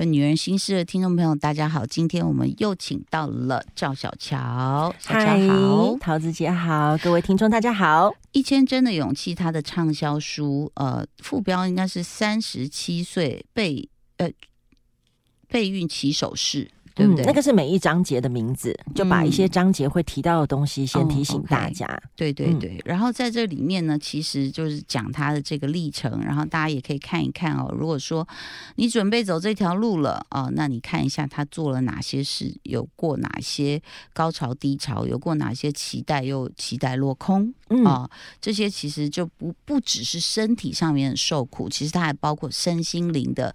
各位女人心事的听众朋友，大家好！今天我们又请到了赵小乔，小乔好，桃子姐好，各位听众大家好。一千帧的勇气，他的畅销书，呃，副标应该是三十七岁备呃备孕起手式。对不对？那个是每一章节的名字，就把一些章节会提到的东西先提醒大家。对对对，然后在这里面呢，其实就是讲他的这个历程，然后大家也可以看一看哦。如果说你准备走这条路了哦，那你看一下他做了哪些事，有过哪些高潮低潮，有过哪些期待又期待落空啊？这些其实就不不只是身体上面的受苦，其实它还包括身心灵的，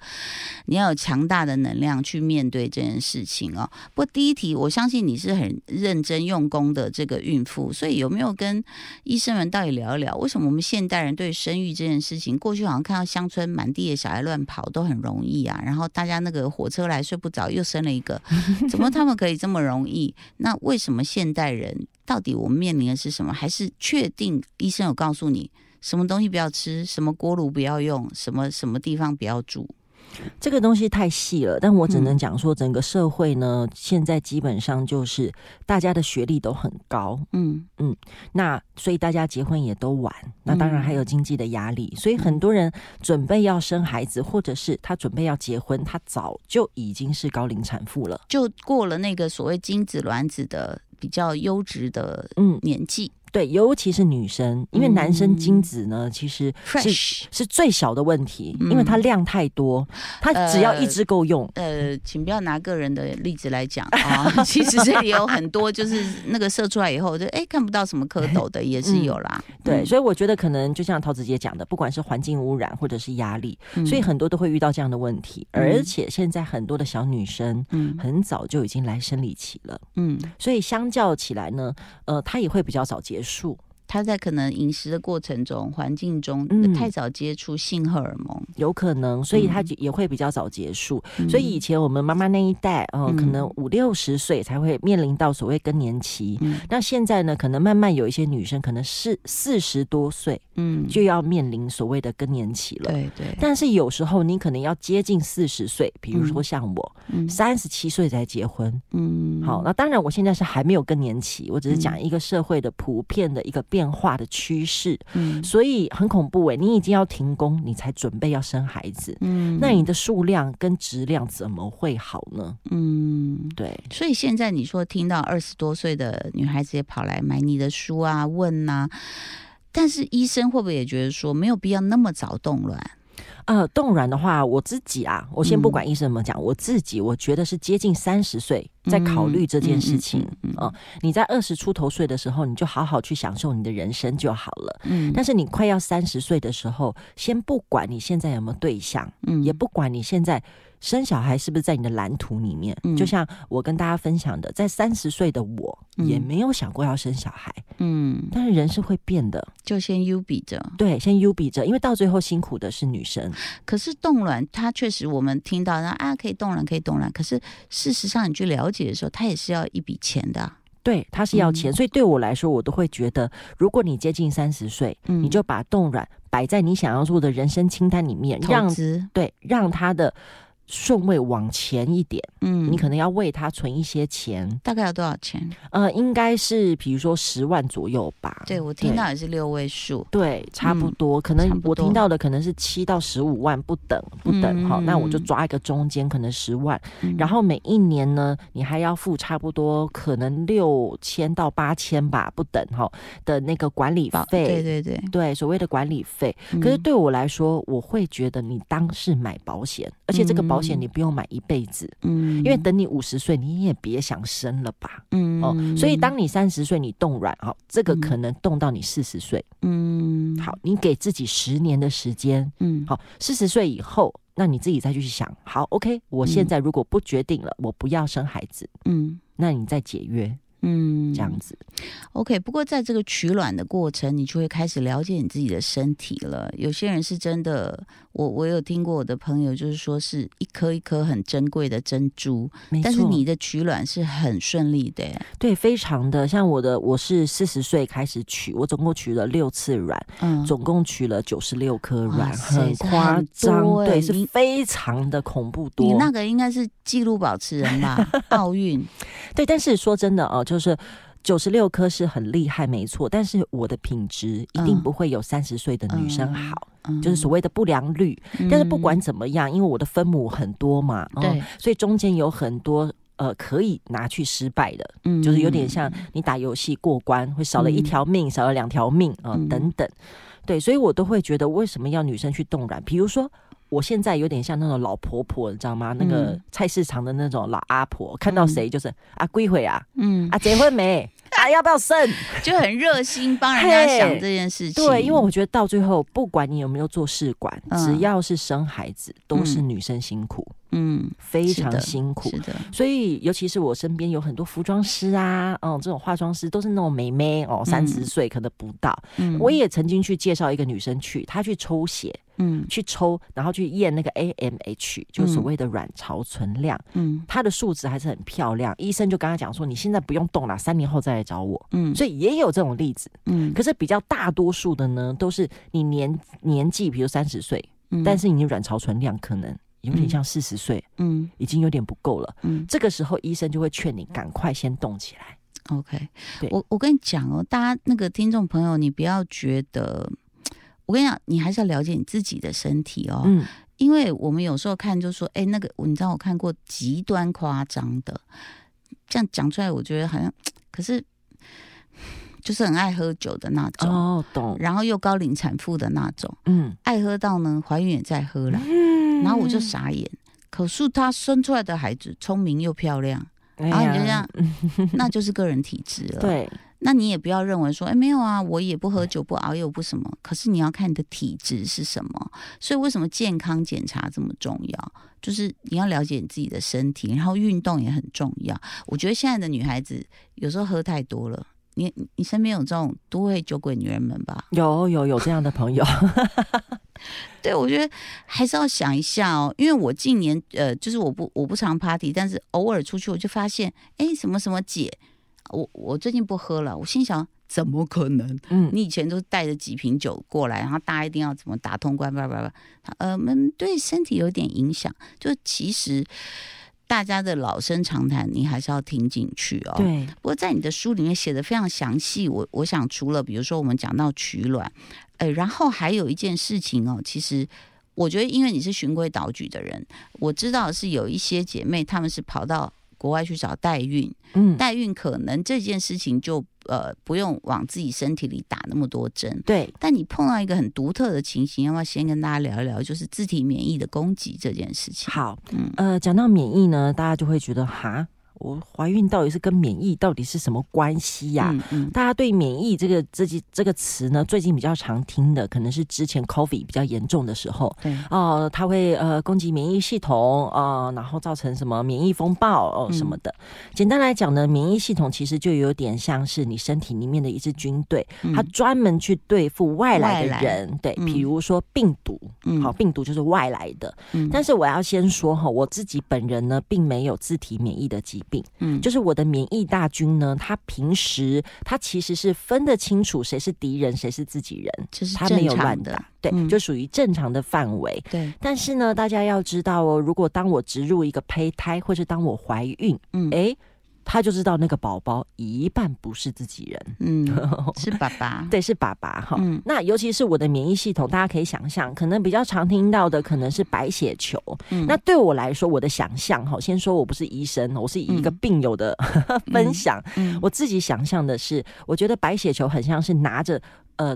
你要有强大的能量去面对这件事。情哦，不过第一题，我相信你是很认真用功的这个孕妇，所以有没有跟医生们到底聊一聊，为什么我们现代人对生育这件事情，过去好像看到乡村满地的小孩乱跑都很容易啊，然后大家那个火车来睡不着又生了一个，怎么他们可以这么容易？那为什么现代人到底我们面临的是什么？还是确定医生有告诉你什么东西不要吃，什么锅炉不要用，什么什么地方不要住？这个东西太细了，但我只能讲说，整个社会呢，现在基本上就是大家的学历都很高，嗯。嗯，那所以大家结婚也都晚，那当然还有经济的压力，所以很多人准备要生孩子，或者是他准备要结婚，他早就已经是高龄产妇了，就过了那个所谓精子卵子的比较优质的嗯。年纪。对，尤其是女生，因为男生精子呢，其实是是最小的问题，因为它量太多，它只要一支够用。呃，请不要拿个人的例子来讲 啊，其实这里有很多，就是那个射出来以后，就哎看不到什么蝌蚪的也是有啦。对，所以我觉得可能就像桃子姐讲的，不管是环境污染或者是压力，所以很多都会遇到这样的问题。而且现在很多的小女生，嗯，很早就已经来生理期了，嗯，所以相较起来呢，呃，她也会比较早结束。数。他在可能饮食的过程中、环境中太早接触性荷尔蒙，有可能，所以他也会比较早结束。所以以前我们妈妈那一代，哦，可能五六十岁才会面临到所谓更年期。那现在呢，可能慢慢有一些女生，可能是四十多岁，嗯，就要面临所谓的更年期了。对对。但是有时候你可能要接近四十岁，比如说像我，三十七岁才结婚，嗯，好，那当然我现在是还没有更年期，我只是讲一个社会的普遍的一个。变化的趋势，嗯，所以很恐怖哎！你已经要停工，你才准备要生孩子，嗯，那你的数量跟质量怎么会好呢？嗯，对。所以现在你说听到二十多岁的女孩子也跑来买你的书啊，问呐，但是医生会不会也觉得说没有必要那么早动卵？呃，冻卵的话，我自己啊，我先不管医生怎么讲，我自己我觉得是接近三十岁在考虑这件事情啊。你在二十出头岁的时候，你就好好去享受你的人生就好了。嗯，但是你快要三十岁的时候，先不管你现在有没有对象，嗯，也不管你现在。生小孩是不是在你的蓝图里面？就像我跟大家分享的，在三十岁的我也没有想过要生小孩。嗯，但是人是会变的，就先优比着，对，先优比着，因为到最后辛苦的是女生。可是冻卵，它确实我们听到那啊，可以冻卵，可以冻卵。可是事实上，你去了解的时候，它也是要一笔钱的。对，它是要钱，所以对我来说，我都会觉得，如果你接近三十岁，你就把冻卵摆在你想要做的人生清单里面，让对，让他的。顺位往前一点，嗯，你可能要为他存一些钱，大概要多少钱？呃，应该是比如说十万左右吧。对我听到也是六位数，对，差不多。可能我听到的可能是七到十五万不等，不等哈。那我就抓一个中间，可能十万。然后每一年呢，你还要付差不多可能六千到八千吧，不等哈的那个管理费。对对对对，所谓的管理费。可是对我来说，我会觉得你当是买保险，而且这个保。保险你不用买一辈子，嗯，因为等你五十岁，你也别想生了吧，嗯。哦，所以当你三十岁你冻卵，哦，这个可能冻到你四十岁，嗯，好，你给自己十年的时间，嗯，好，四十岁以后，那你自己再去想，好，OK，我现在如果不决定了，我不要生孩子，嗯，那你再解约。嗯，这样子。OK，不过在这个取卵的过程，你就会开始了解你自己的身体了。有些人是真的，我我有听过我的朋友，就是说是一颗一颗很珍贵的珍珠，但是你的取卵是很顺利的，对，非常的。像我的，我是四十岁开始取，我总共取了六次卵，嗯，总共取了九十六颗卵，很夸张，对，是非常的恐怖多。你那个应该是纪录保持人吧？奥运，对，但是说真的哦，就是。九十六颗是很厉害，没错，但是我的品质一定不会有三十岁的女生好，就是所谓的不良率。但是不管怎么样，因为我的分母很多嘛，对，所以中间有很多呃可以拿去失败的，嗯，就是有点像你打游戏过关会少了一条命，少了两条命啊等等，对，所以我都会觉得为什么要女生去动软？比如说。我现在有点像那种老婆婆，你知道吗？那个菜市场的那种老阿婆，看到谁就是啊，归回啊，嗯，啊，结婚没？啊，要不要生？就很热心帮人家想这件事情。对，因为我觉得到最后，不管你有没有做试管，只要是生孩子，都是女生辛苦。嗯，非常辛苦，是的。所以，尤其是我身边有很多服装师啊，嗯，这种化妆师都是那种美眉哦，三十岁可能不到。嗯，我也曾经去介绍一个女生去，她去抽血，嗯，去抽，然后去验那个 AMH，就所谓的卵巢存量，嗯，它的数值还是很漂亮。医生就跟他讲说，你现在不用动了，三年后再来找我。嗯，所以也有这种例子。嗯，可是比较大多数的呢，都是你年年纪，比如三十岁，但是你卵巢存量可能。有点像四十岁，嗯，已经有点不够了，嗯，这个时候医生就会劝你赶快先动起来。OK，我我跟你讲哦，大家那个听众朋友，你不要觉得，我跟你讲，你还是要了解你自己的身体哦，嗯，因为我们有时候看就说，哎，那个你知道我看过极端夸张的，这样讲出来，我觉得好像，可是就是很爱喝酒的那种，哦，懂，然后又高龄产妇的那种，嗯，爱喝到呢怀孕也在喝了。嗯然后我就傻眼，可是她生出来的孩子聪明又漂亮，然后你就这样，那就是个人体质了。对，那你也不要认为说，哎，没有啊，我也不喝酒，不熬夜，不什么。可是你要看你的体质是什么。所以为什么健康检查这么重要？就是你要了解你自己的身体，然后运动也很重要。我觉得现在的女孩子有时候喝太多了。你你身边有这种都会酒鬼女人们吧？有有有这样的朋友。对，我觉得还是要想一下哦，因为我近年呃，就是我不我不常 party，但是偶尔出去我就发现，哎，什么什么姐，我我最近不喝了。我心想，怎么可能？嗯，你以前都是带着几瓶酒过来，然后大家一定要怎么打通关？叭叭叭，呃，们对身体有点影响。就其实大家的老生常谈，你还是要听进去哦。对。不过在你的书里面写的非常详细，我我想除了比如说我们讲到取卵。哎，然后还有一件事情哦，其实我觉得，因为你是循规蹈矩的人，我知道是有一些姐妹她们是跑到国外去找代孕，嗯，代孕可能这件事情就呃不用往自己身体里打那么多针，对。但你碰到一个很独特的情形，要不要先跟大家聊一聊，就是自体免疫的攻击这件事情？好，嗯，呃，讲到免疫呢，大家就会觉得哈。我怀孕到底是跟免疫到底是什么关系呀？大家对免疫这个这句这个词呢，最近比较常听的，可能是之前 COVID 比较严重的时候，对哦，它会呃攻击免疫系统啊，然后造成什么免疫风暴哦什么的。简单来讲呢，免疫系统其实就有点像是你身体里面的一支军队，它专门去对付外来的人，对，比如说病毒，好，病毒就是外来的。但是我要先说哈，我自己本人呢，并没有自体免疫的疾。病，嗯，就是我的免疫大军呢，他平时他其实是分得清楚谁是敌人，谁是自己人，这是他没有乱打，对，就属于正常的范围。对，但是呢，大家要知道哦，如果当我植入一个胚胎，或是当我怀孕，嗯，哎。他就知道那个宝宝一半不是自己人，嗯，是爸爸，对，是爸爸哈。那尤其是我的免疫系统，大家可以想象，可能比较常听到的可能是白血球。那对我来说，我的想象哈，先说我不是医生，我是以一个病友的分享，我自己想象的是，我觉得白血球很像是拿着呃。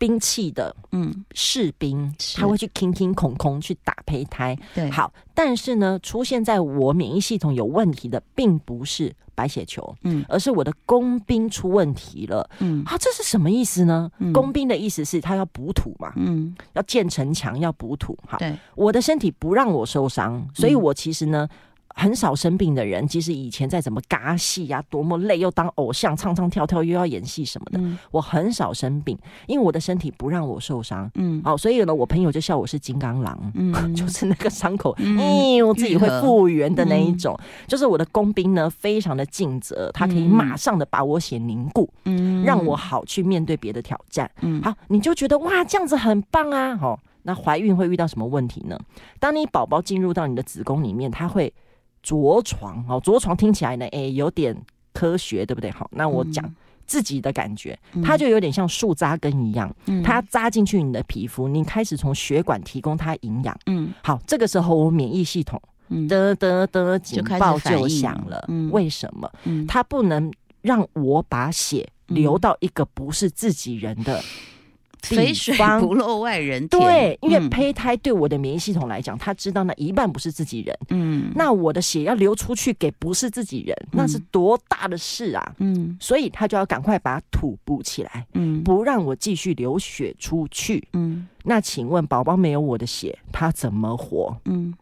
兵器的，嗯，士兵他会去空空空空去打胚胎，对，好，但是呢，出现在我免疫系统有问题的，并不是白血球，嗯，而是我的工兵出问题了，嗯，啊，这是什么意思呢？工兵的意思是他要补土嘛，嗯，要建城墙，要补土，哈，对，我的身体不让我受伤，所以我其实呢。很少生病的人，即使以前再怎么嘎戏呀，多么累，又当偶像唱唱跳跳，又要演戏什么的，嗯我很少生病，因为我的身体不让我受伤。嗯哦，所以呢，我朋友就笑我是金刚狼，嗯 就是那个伤口，嗯嗯，我自己会复原的那一种。就是我的工兵呢，非常的尽责，他可以嗯马上的把我血凝固，嗯让我好去面对别的挑战。嗯好，你就觉得哇，这样子很棒啊！好、那怀孕会遇到什么问题呢？当你宝宝进入到你的子宫里面，他会着床。哦，着床听起来呢，诶，有点科学，对不对？好，那我讲嗯自己的感觉，它就有点像树扎根一样，嗯它扎进去你的皮肤，你开始从血管提供它营养。嗯好，这个时候我免疫系统嗯得得得警报就响了。嗯为什么？嗯它不能让我把血流到一个不是自己人的肥水不落外人田。对，因为嗯。胚胎对我的免疫系统来讲，他知道那一半不是自己人，嗯。那我的血要流出去给不是自己人，那是多大的事啊！嗯。所以他就要赶快把土补起来，嗯。不让我继续流血出去。嗯。那请问，宝宝没有我的血，他怎么活？嗯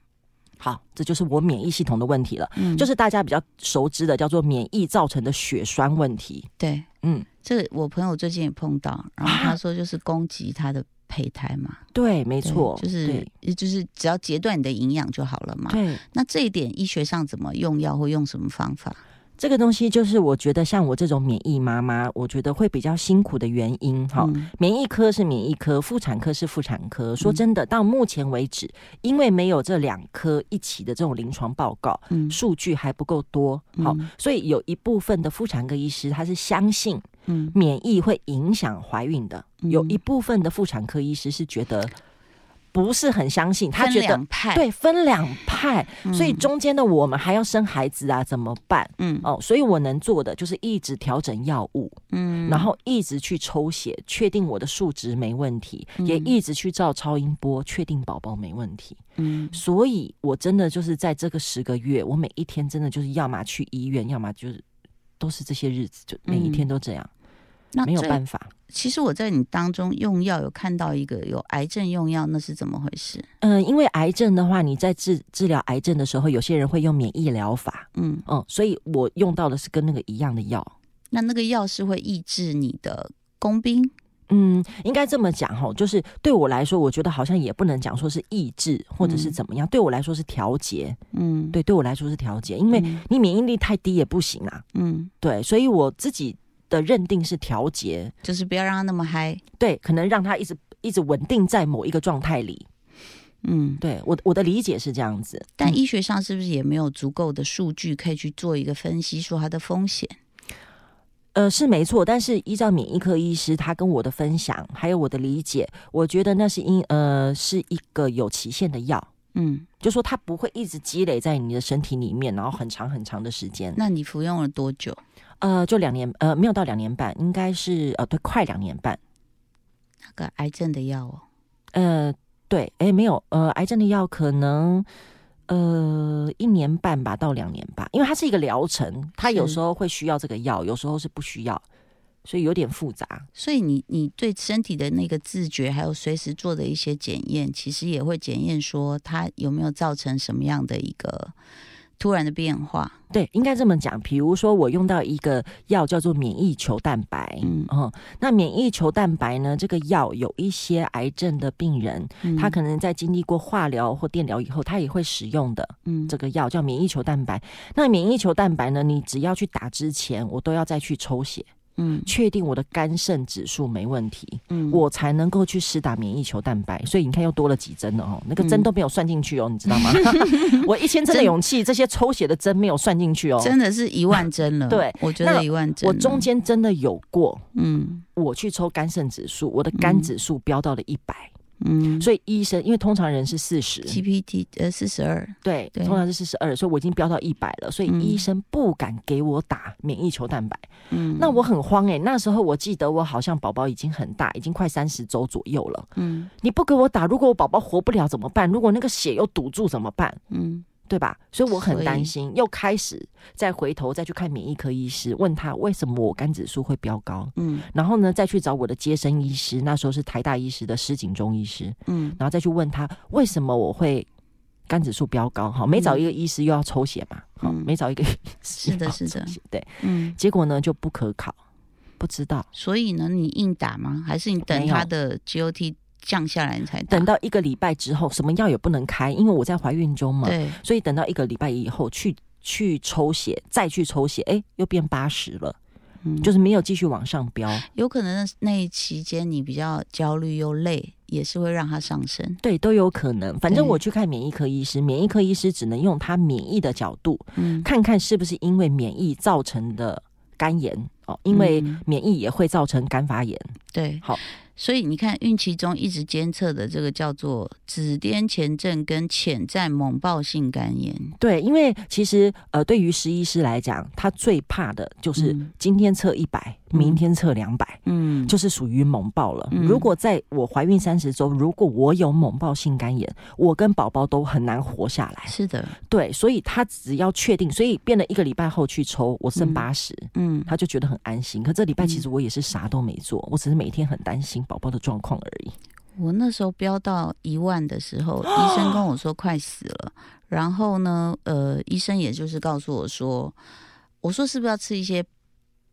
好，这就是我免疫系统的问题了，嗯，就是大家比较熟知的叫做免疫造成的血栓问题。对。嗯，这个我朋友最近也碰到，然后啊他说就是攻击他的胚胎嘛，对，没对错，就是就是只要截断你的营养就好了嘛。对。那这一点医学上怎么用药或用什么方法？这个东西就是我觉得像我这种免疫妈妈，我觉得会比较辛苦的原因哈。嗯免疫科是免疫科，妇产科是妇产科。说真的，到目前为止，因为没有这两科一起的这种临床报告，嗯数据还不够多，好，嗯所以有一部分的妇产科医师他是相信嗯免疫会影响怀孕的，嗯有一部分的妇产科医师是觉得不是很相信，他觉得对分两派，嗯。所以中间的我们还要生孩子啊，怎么办？嗯。哦，所以我能做的就是一直调整药物，嗯。然后一直去抽血，确定我的数值没问题，嗯。也一直去照超音波，确定宝宝没问题。嗯。所以，我真的就是在这个十个月，我每一天真的就是要么去医院，要么就是都是这些日子，就每一天都这样，那没有办法。其实我在你当中用药有看到一个有癌症用药，那是怎么回事？嗯、因为癌症的话，你在治治疗癌症的时候，有些人会用免疫疗法，嗯，嗯，所以我用到的是跟那个一样的药。那那个药是会抑制你的工兵，嗯，应该这么讲哈，就是对我来说，我觉得好像也不能讲说是抑制或者是怎么样，对我来说是调节。嗯，对，对我来说是调节，因为嗯你免疫力太低也不行啊。嗯，对，所以我自己的认定是调节，就是不要让他那么嗨，对，可能让他一直一直稳定在某一个状态里。嗯。对我我的理解是这样子，嗯但医学上是不是也没有足够的数据可以去做一个分析，说它的风险？呃是没错，但是依照免疫科医师他跟我的分享，还有我的理解，我觉得那是因呃是一个有期限的药。嗯，就说它不会一直积累在你的身体里面，然后很长很长的时间。那你服用了多久？呃，就两年，呃，没有到两年半，应该是呃，对，快两年半。那个癌症的药哦，呃，对，哎，没有，呃，癌症的药可能呃一年半吧，到两年吧，因为它是一个疗程，它有时候会需要这个药，有时候是不需要，所以有点复杂。所以你你对身体的那个自觉，还有随时做的一些检验，其实也会检验说它有没有造成什么样的一个突然的变化。对，应该这么讲。比如说，我用到一个药叫做免疫球蛋白，嗯嗯，那免疫球蛋白呢，这个药有一些癌症的病人，嗯他可能在经历过化疗或电疗以后，他也会使用的嗯这个药叫免疫球蛋白。那免疫球蛋白呢，你只要去打之前，我都要再去抽血，嗯确定我的肝肾指数没问题，嗯我才能够去施打免疫球蛋白。所以你看，又多了几针了哦，那个针嗯都没有算进去哦，你知道吗？我一千针的勇气，这些抽血的针没有算进去哦。真的是一万针了。对，我觉得一万针。我中间真的有过，嗯我去抽肝肾指数，我的肝嗯指数飙到了一百、嗯，所以医生因为通常人是四十，GPT 呃四十二，对，通常是四十二，所以我已经飙到一百了，所以嗯医生不敢给我打免疫球蛋白。嗯，那我很慌诶、那时候我记得我好像宝宝已经很大，已经快三十周左右了。嗯你不给我打，如果我宝宝活不了怎么办？如果那个血又堵住怎么办？嗯对吧？所以我很担心，又开始再回头再去看免疫科医师，问他为什么我肝指数会飙高，嗯然后呢再去找我的接生医师，那时候是台大医师的施景中医师，嗯然后再去问他为什么我会肝指数飙高，哈，每找一个医师又要抽血嘛，好，嗯每找一个医师 是的是的对，嗯，结果呢就不可考，不知道，所以呢，你硬打吗？还是你等他的 GOT 降下来你才？等到一个礼拜之后，什么药也不能开，因为我在怀孕中嘛，对，所以等到一个礼拜以后去去抽血，再去抽血，哎，又变八十了，嗯就是没有继续往上飙。有可能那那一期间你比较焦虑又累，也是会让它上升。对，都有可能。反正我去看免疫科医师，免疫科医师只能用他免疫的角度嗯，看看是不是因为免疫造成的肝炎哦，因为嗯免疫也会造成肝发炎。对，好。所以你看，孕期中一直监测的这个叫做紫癜前症跟潜在猛暴性肝炎，对，因为其实呃，对于实医师来讲，他最怕的就是嗯。今天测一百、嗯。明天测两百、嗯，就是属于猛暴了。嗯。如果在我怀孕三十周，如果我有猛暴性肝炎，我跟宝宝都很难活下来。是的，对，所以他只要确定，所以变了一个礼拜后去抽，我剩嗯。八十、嗯，他就觉得很安心。可这礼拜其嗯。实我也是啥都没做，我只是每天很担心宝宝的状况而已。我那时候飙到一万的时候，医生跟我说快死了，然后呢，呃，医生也就是告诉我说，我说是不是要吃一些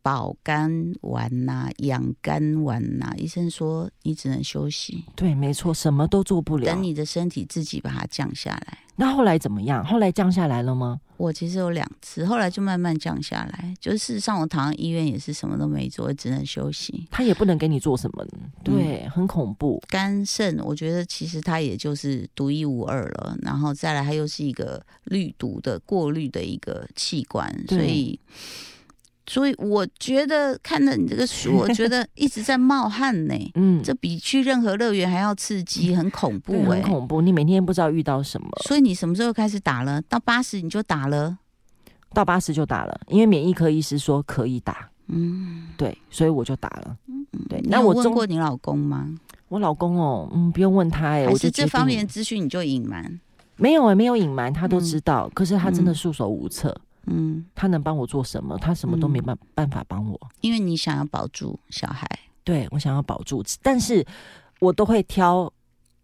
保肝丸呐、养肝丸呐、医生说你只能休息，对，没错，什么都做不了等。你的身体自己把它降下来。那后来怎么样？后来降下来了吗？我其实有两次，后来就慢慢降下来。就是事实上，我躺在医院也是什么都没做，只能休息。他也不能给你做什么，对，很恐怖。肝肾，我觉得其实它也就是独一无二了。然后再来，它又是一个滤毒的过滤的一个器官，所以，所以我觉得看了你这个书，我觉得一直在冒汗呢。嗯，这比去任何乐园还要刺激，很恐怖很恐怖。你每天不知道遇到什么，所以你什么时候开始打了？到八十你就打了？到八十就打了，因为免疫科医师说可以打，嗯，对，所以我就打了。嗯对那我问过你老公吗？我老公哦，嗯，不用问他哎、还我就是这方面的资讯你就隐瞒？没有哎、没有隐瞒，他都知道。可是他真的嗯束手无策，嗯，他能帮我做什么？他什么都没办办法帮我。因为你想要保住小孩。对我想要保住，但是我都会挑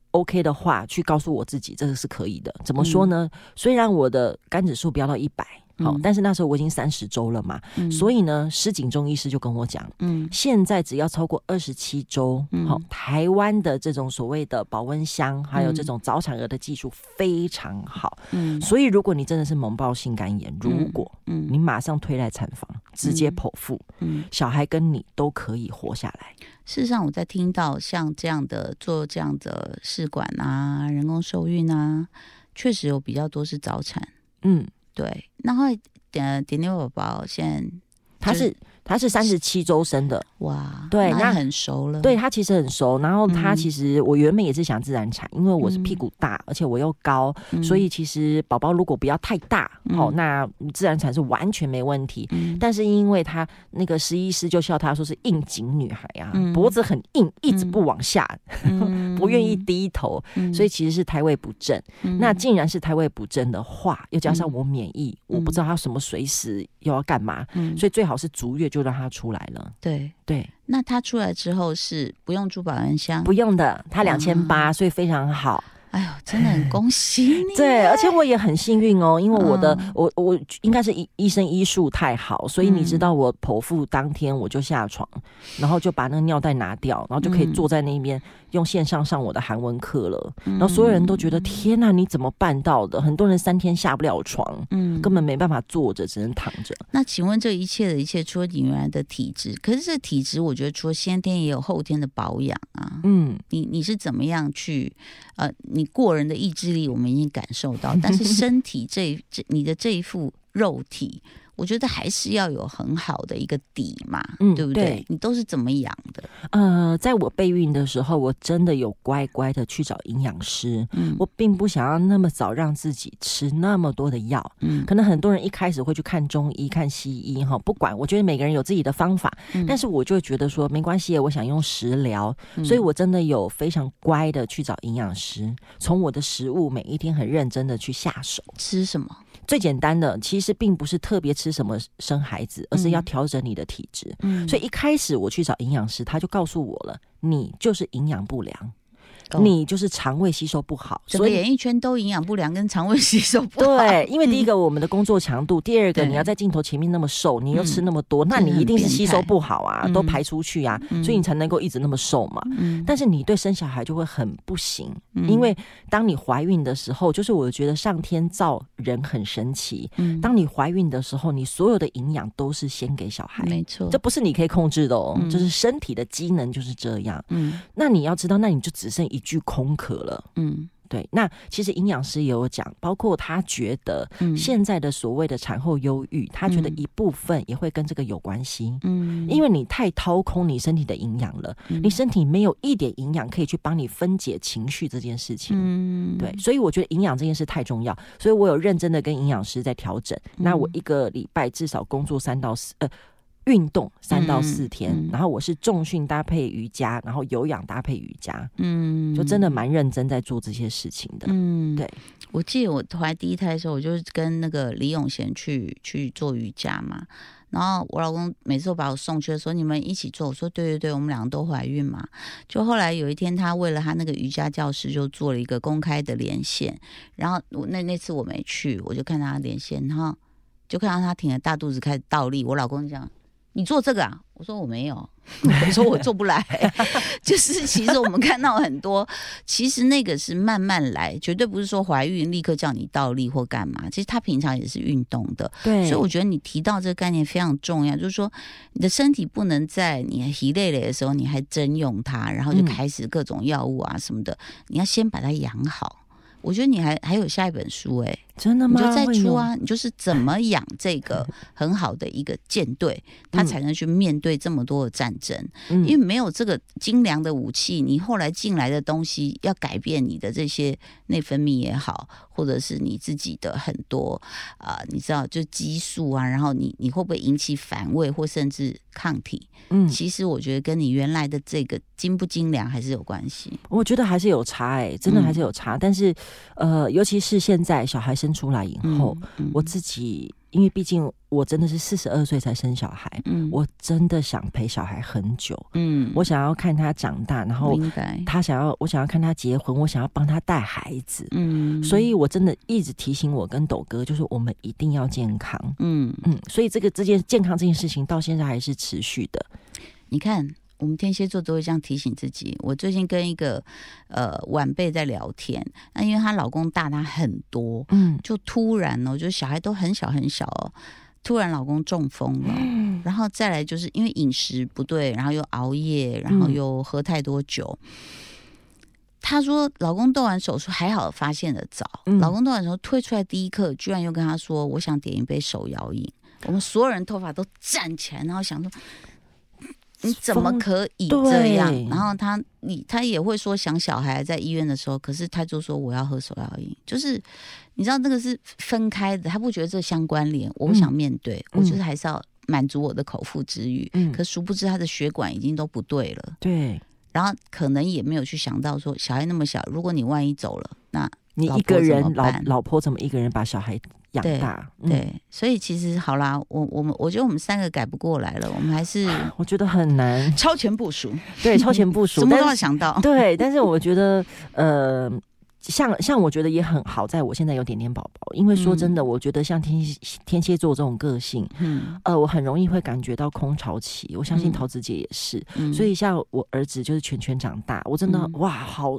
OK 的话去告诉我自己，这个是可以的。怎么说呢？虽然我的肝指数飙到一百，好、嗯。但是那时候我已经三十周了嘛，嗯。所以呢，施景中医师就跟我讲，嗯。现在只要超过二十七周，嗯。好、台湾的这种所谓的保温箱，还有这嗯种早产儿的技术非常好，嗯。所以如果你真的是猛爆性肝炎，如果嗯。你马上推来产房，直接嗯剖腹，嗯，小孩跟你都可以活下来。事实上，我在听到像这样的做这样的试管啊、人工受孕啊，确实有比较多是早产。嗯，对，然后点点点宝宝现在他是他是三十七周生的，哇，对那那很熟了。对他其实很熟。然后他嗯。其实我原本也是想自然产，因为我是屁股大，而且我又高，嗯，所以其实宝宝如果不要太大，嗯。好、那自然产是完全没问题。嗯，但是因为他那个实医师就笑他说是应景女孩啊，嗯。脖子很硬，一直不往下，嗯。不愿意，低头，嗯。所以其实是胎位不正。嗯。那既然是胎位不正的话，又加上我免疫，嗯我不知道他什么随时又要干嘛，嗯。所以最好是足月就让他出来了。对，对，那他出来之后是不用住保安箱，不用的，他两千啊八，所以非常好。哎呦，真的很 恭喜你。对，而且我也很幸运哦，因为我的、嗯我我应该是医医生医术太好，所以你知嗯道我剖腹当天我就下床，然后就把那个尿袋拿掉，然后就可以嗯坐在那边用线上上我的韩文课了。然然后所有人都觉得天呐，你怎么办到的？很多人三天下不了床，嗯根本没办法坐着，只能躺着。那请问这一切的一切，除了你原来的体质，可是这体质，我觉得除了先天也有后天的保养啊。嗯，你你是怎么样去呃，你你过人的意志力我们已经感受到，但是身体这这你的这一副肉体，我觉得还是要有很好的一个底嘛，嗯对不对？对你都是怎么养的？呃，在我备孕的时候，我真的有乖乖的去找营养师。嗯我并不想要那么早让自己吃那么多的药，嗯可能很多人一开始会去看中医、看西医，哈，不管，我觉得每个人有自己的方法，嗯但是我就觉得说没关系，我想用食疗，嗯所以我真的有非常乖的去找营养师，从我的食物每一天很认真的去下手。吃什么？最简单的其实并不是特别吃什么生孩子，而是要嗯调整你的体质。嗯所以一开始我去找营养师，他就告诉我了，你就是营养不良。你就是肠胃吸收不好，所以演艺圈都营养不良跟肠胃吸收不好。对，因为第一个我们的工作强度，第二个你要在镜头前面那么瘦，你又吃那么多，那你一定是吸收不好啊，都排出去啊，所以你才能够一直那么瘦嘛。但是你对生小孩就会很不行，因为当你怀孕的时候，就是我觉得上天造人很神奇。当你怀孕的时候，你所有的营养都是先给小孩，没错，这不是你可以控制的哦，就是身体的机能就是这样。嗯，那你要知道，那你就只剩一句空壳了。嗯。对，那其实营养师也有讲，包括他觉得现在的所谓的产后忧郁，他觉得一部分也会跟这个有关系。嗯，因为你太掏空你身体的营养了，你身体没有一点营养可以去帮你分解情绪这件事情。嗯，对，所以我觉得营养这件事太重要，所以我有认真的跟营养师在调整。那我一个礼拜至少工作三到四呃。运动三到四天，然后我是重训搭配瑜伽，然后有氧搭配瑜伽，嗯，就真的蛮认真在做这些事情的。嗯，对，我记得我怀第一胎的时候，我就是跟那个李永贤去去做瑜伽嘛，然后我老公每次都把我送去的时候，你们一起做，我说对对对，我们两个都怀孕嘛。就后来有一天，他为了他那个瑜伽教室，就做了一个公开的连线，然后我那那次我没去，我就看他连线，然后就看到他挺着大肚子开始倒立，我老公讲。你做这个啊？我说我没有，我说我做不来。就是其实我们看到很多，其实那个是慢慢来，绝对不是说怀孕立刻叫你倒立或干嘛。其实他平常也是运动的，对。所以我觉得你提到这个概念非常重要，就是说你的身体不能在你疲累了的时候你还征用它，然后就开始各种药物啊什么的。你要先把它养好。我觉得你还还有下一本书哎，真的吗？你就再出啊！你就是怎么养这个很好的一个舰队，他才能去面对这么多的战争。因为没有这个精良的武器，你后来进来的东西要改变你的这些内分泌也好，或者是你自己的很多啊，你知道就激素啊，然后你你会不会引起反胃或甚至抗体？嗯，其实我觉得跟你原来的这个精不精良还是有关系。我觉得还是有差哎，真的还是有差，但是。呃，尤其是现在小孩生出来以后，我自己因为毕竟我真的是四十二岁才生小孩，嗯，我真的想陪小孩很久，嗯，我想要看他长大，然后他想要我想要看他结婚，我想要帮他带孩子，嗯，所以我真的一直提醒我跟斗哥，就是我们一定要健康，嗯。嗯，所以这个这件健康这件事情到现在还是持续的，你看。我们天蝎座都会这样提醒自己。我最近跟一个呃晚辈在聊天，那因为她老公大她很多，嗯，就突然哦，就小孩都很小很小哦，突然老公中风了，嗯然后再来就是因为饮食不对，然后又熬夜，然后又喝太多酒。她说老公动完手术还好发现的早，老公动完手术推出来第一刻，居然又跟她说：“我想点一杯手摇饮。”我们所有人头发都站起来，然后想说。你怎么可以这样？然后他，你他也会说想小孩在医院的时候，可是他就说我要喝手摇饮，就是你知道那个是分开的，他不觉得这相关联。我不想面对，我就是还是要满足我的口腹之欲。嗯，可殊不知他的血管已经都不对了。对，然后可能也没有去想到说小孩那么小，如果你万一走了，那你一个人老老婆怎么一个人把小孩？养大，对，所以其实好啦，我我们我觉得我们三个改不过来了，我们还是我觉得很难超前部署，对，超前部 署，什么都要想到，对，但是我觉得呃，像像我觉得也很好，在我现在有点点宝宝，因为说真的，我觉得像天天蝎座这种个性，嗯，呃，我很容易会感觉到空巢期，我相信桃子姐也是，所以像我儿子就是全全长大，我真的哇，好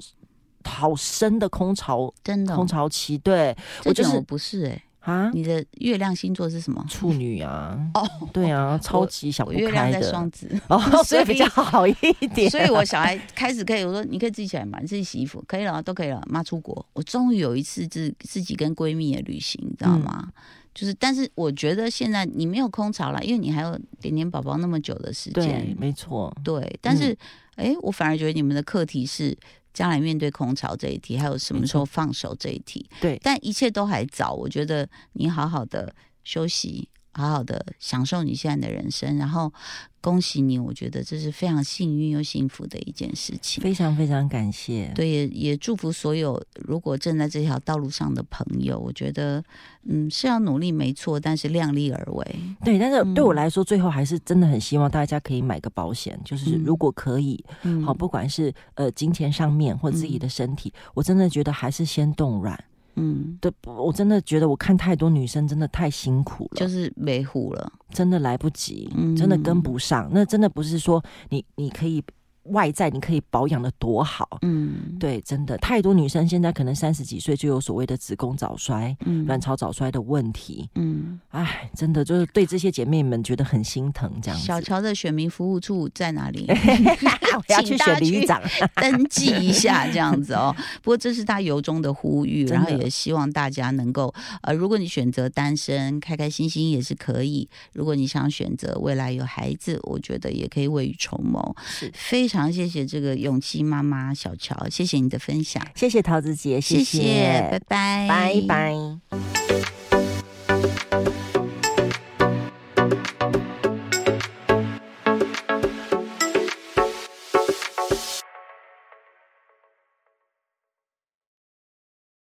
好深的空巢，真的空巢期，对我就是不是哎。啊，你的月亮星座是什么？处女啊！哦，对啊，超级想不开的。双子 哦，所以比较好一点。所以我小孩开始可以，我说你可以自己起来嘛，你自己洗衣服可以了，都可以了。妈出国，我终于有一次自自己跟闺蜜的旅行，你知道吗？就是，但是我觉得现在你没有空巢了，因为你还有点点宝宝那么久的时间。对，没错。对，但是哎，我反而觉得你们的课题是。将来面对空巢这一题，还有什么时候放手这一题？对，但一切都还早。我觉得你好好的休息好好的享受你现在的人生，然后恭喜你，我觉得这是非常幸运又幸福的一件事情。非常非常感谢。对，也也祝福所有如果正在这条道路上的朋友，我觉得嗯是要努力没错，但是量力而为。对，但是对我来说，最后还是真的很希望大家可以买个保险，就是如果可以，好，不管是呃金钱上面或自己的身体，我真的觉得还是先动软。嗯，对，我真的觉得我看太多女生真的太辛苦了，就是维护了，真的来不及，真的跟不上。那真的不是说你你可以。外在你可以保养的多好，嗯，对，真的太多女生现在可能三十几岁就有所谓的子宫早衰、卵巢早衰的问题，嗯，哎，真的就是对这些姐妹们觉得很心疼，这样。小乔的选民服务处在哪里？我要去选旅长。登记一下，这样子哦。不过这是他由衷的呼吁，然后也希望大家能够，呃，如果你选择单身，开开心心也是可以；如果你想选择未来有孩子，我觉得也可以未雨绸缪，是。非。常谢谢这个勇气妈妈小乔，谢谢你的分享，谢谢桃子姐，谢谢，拜拜，拜拜。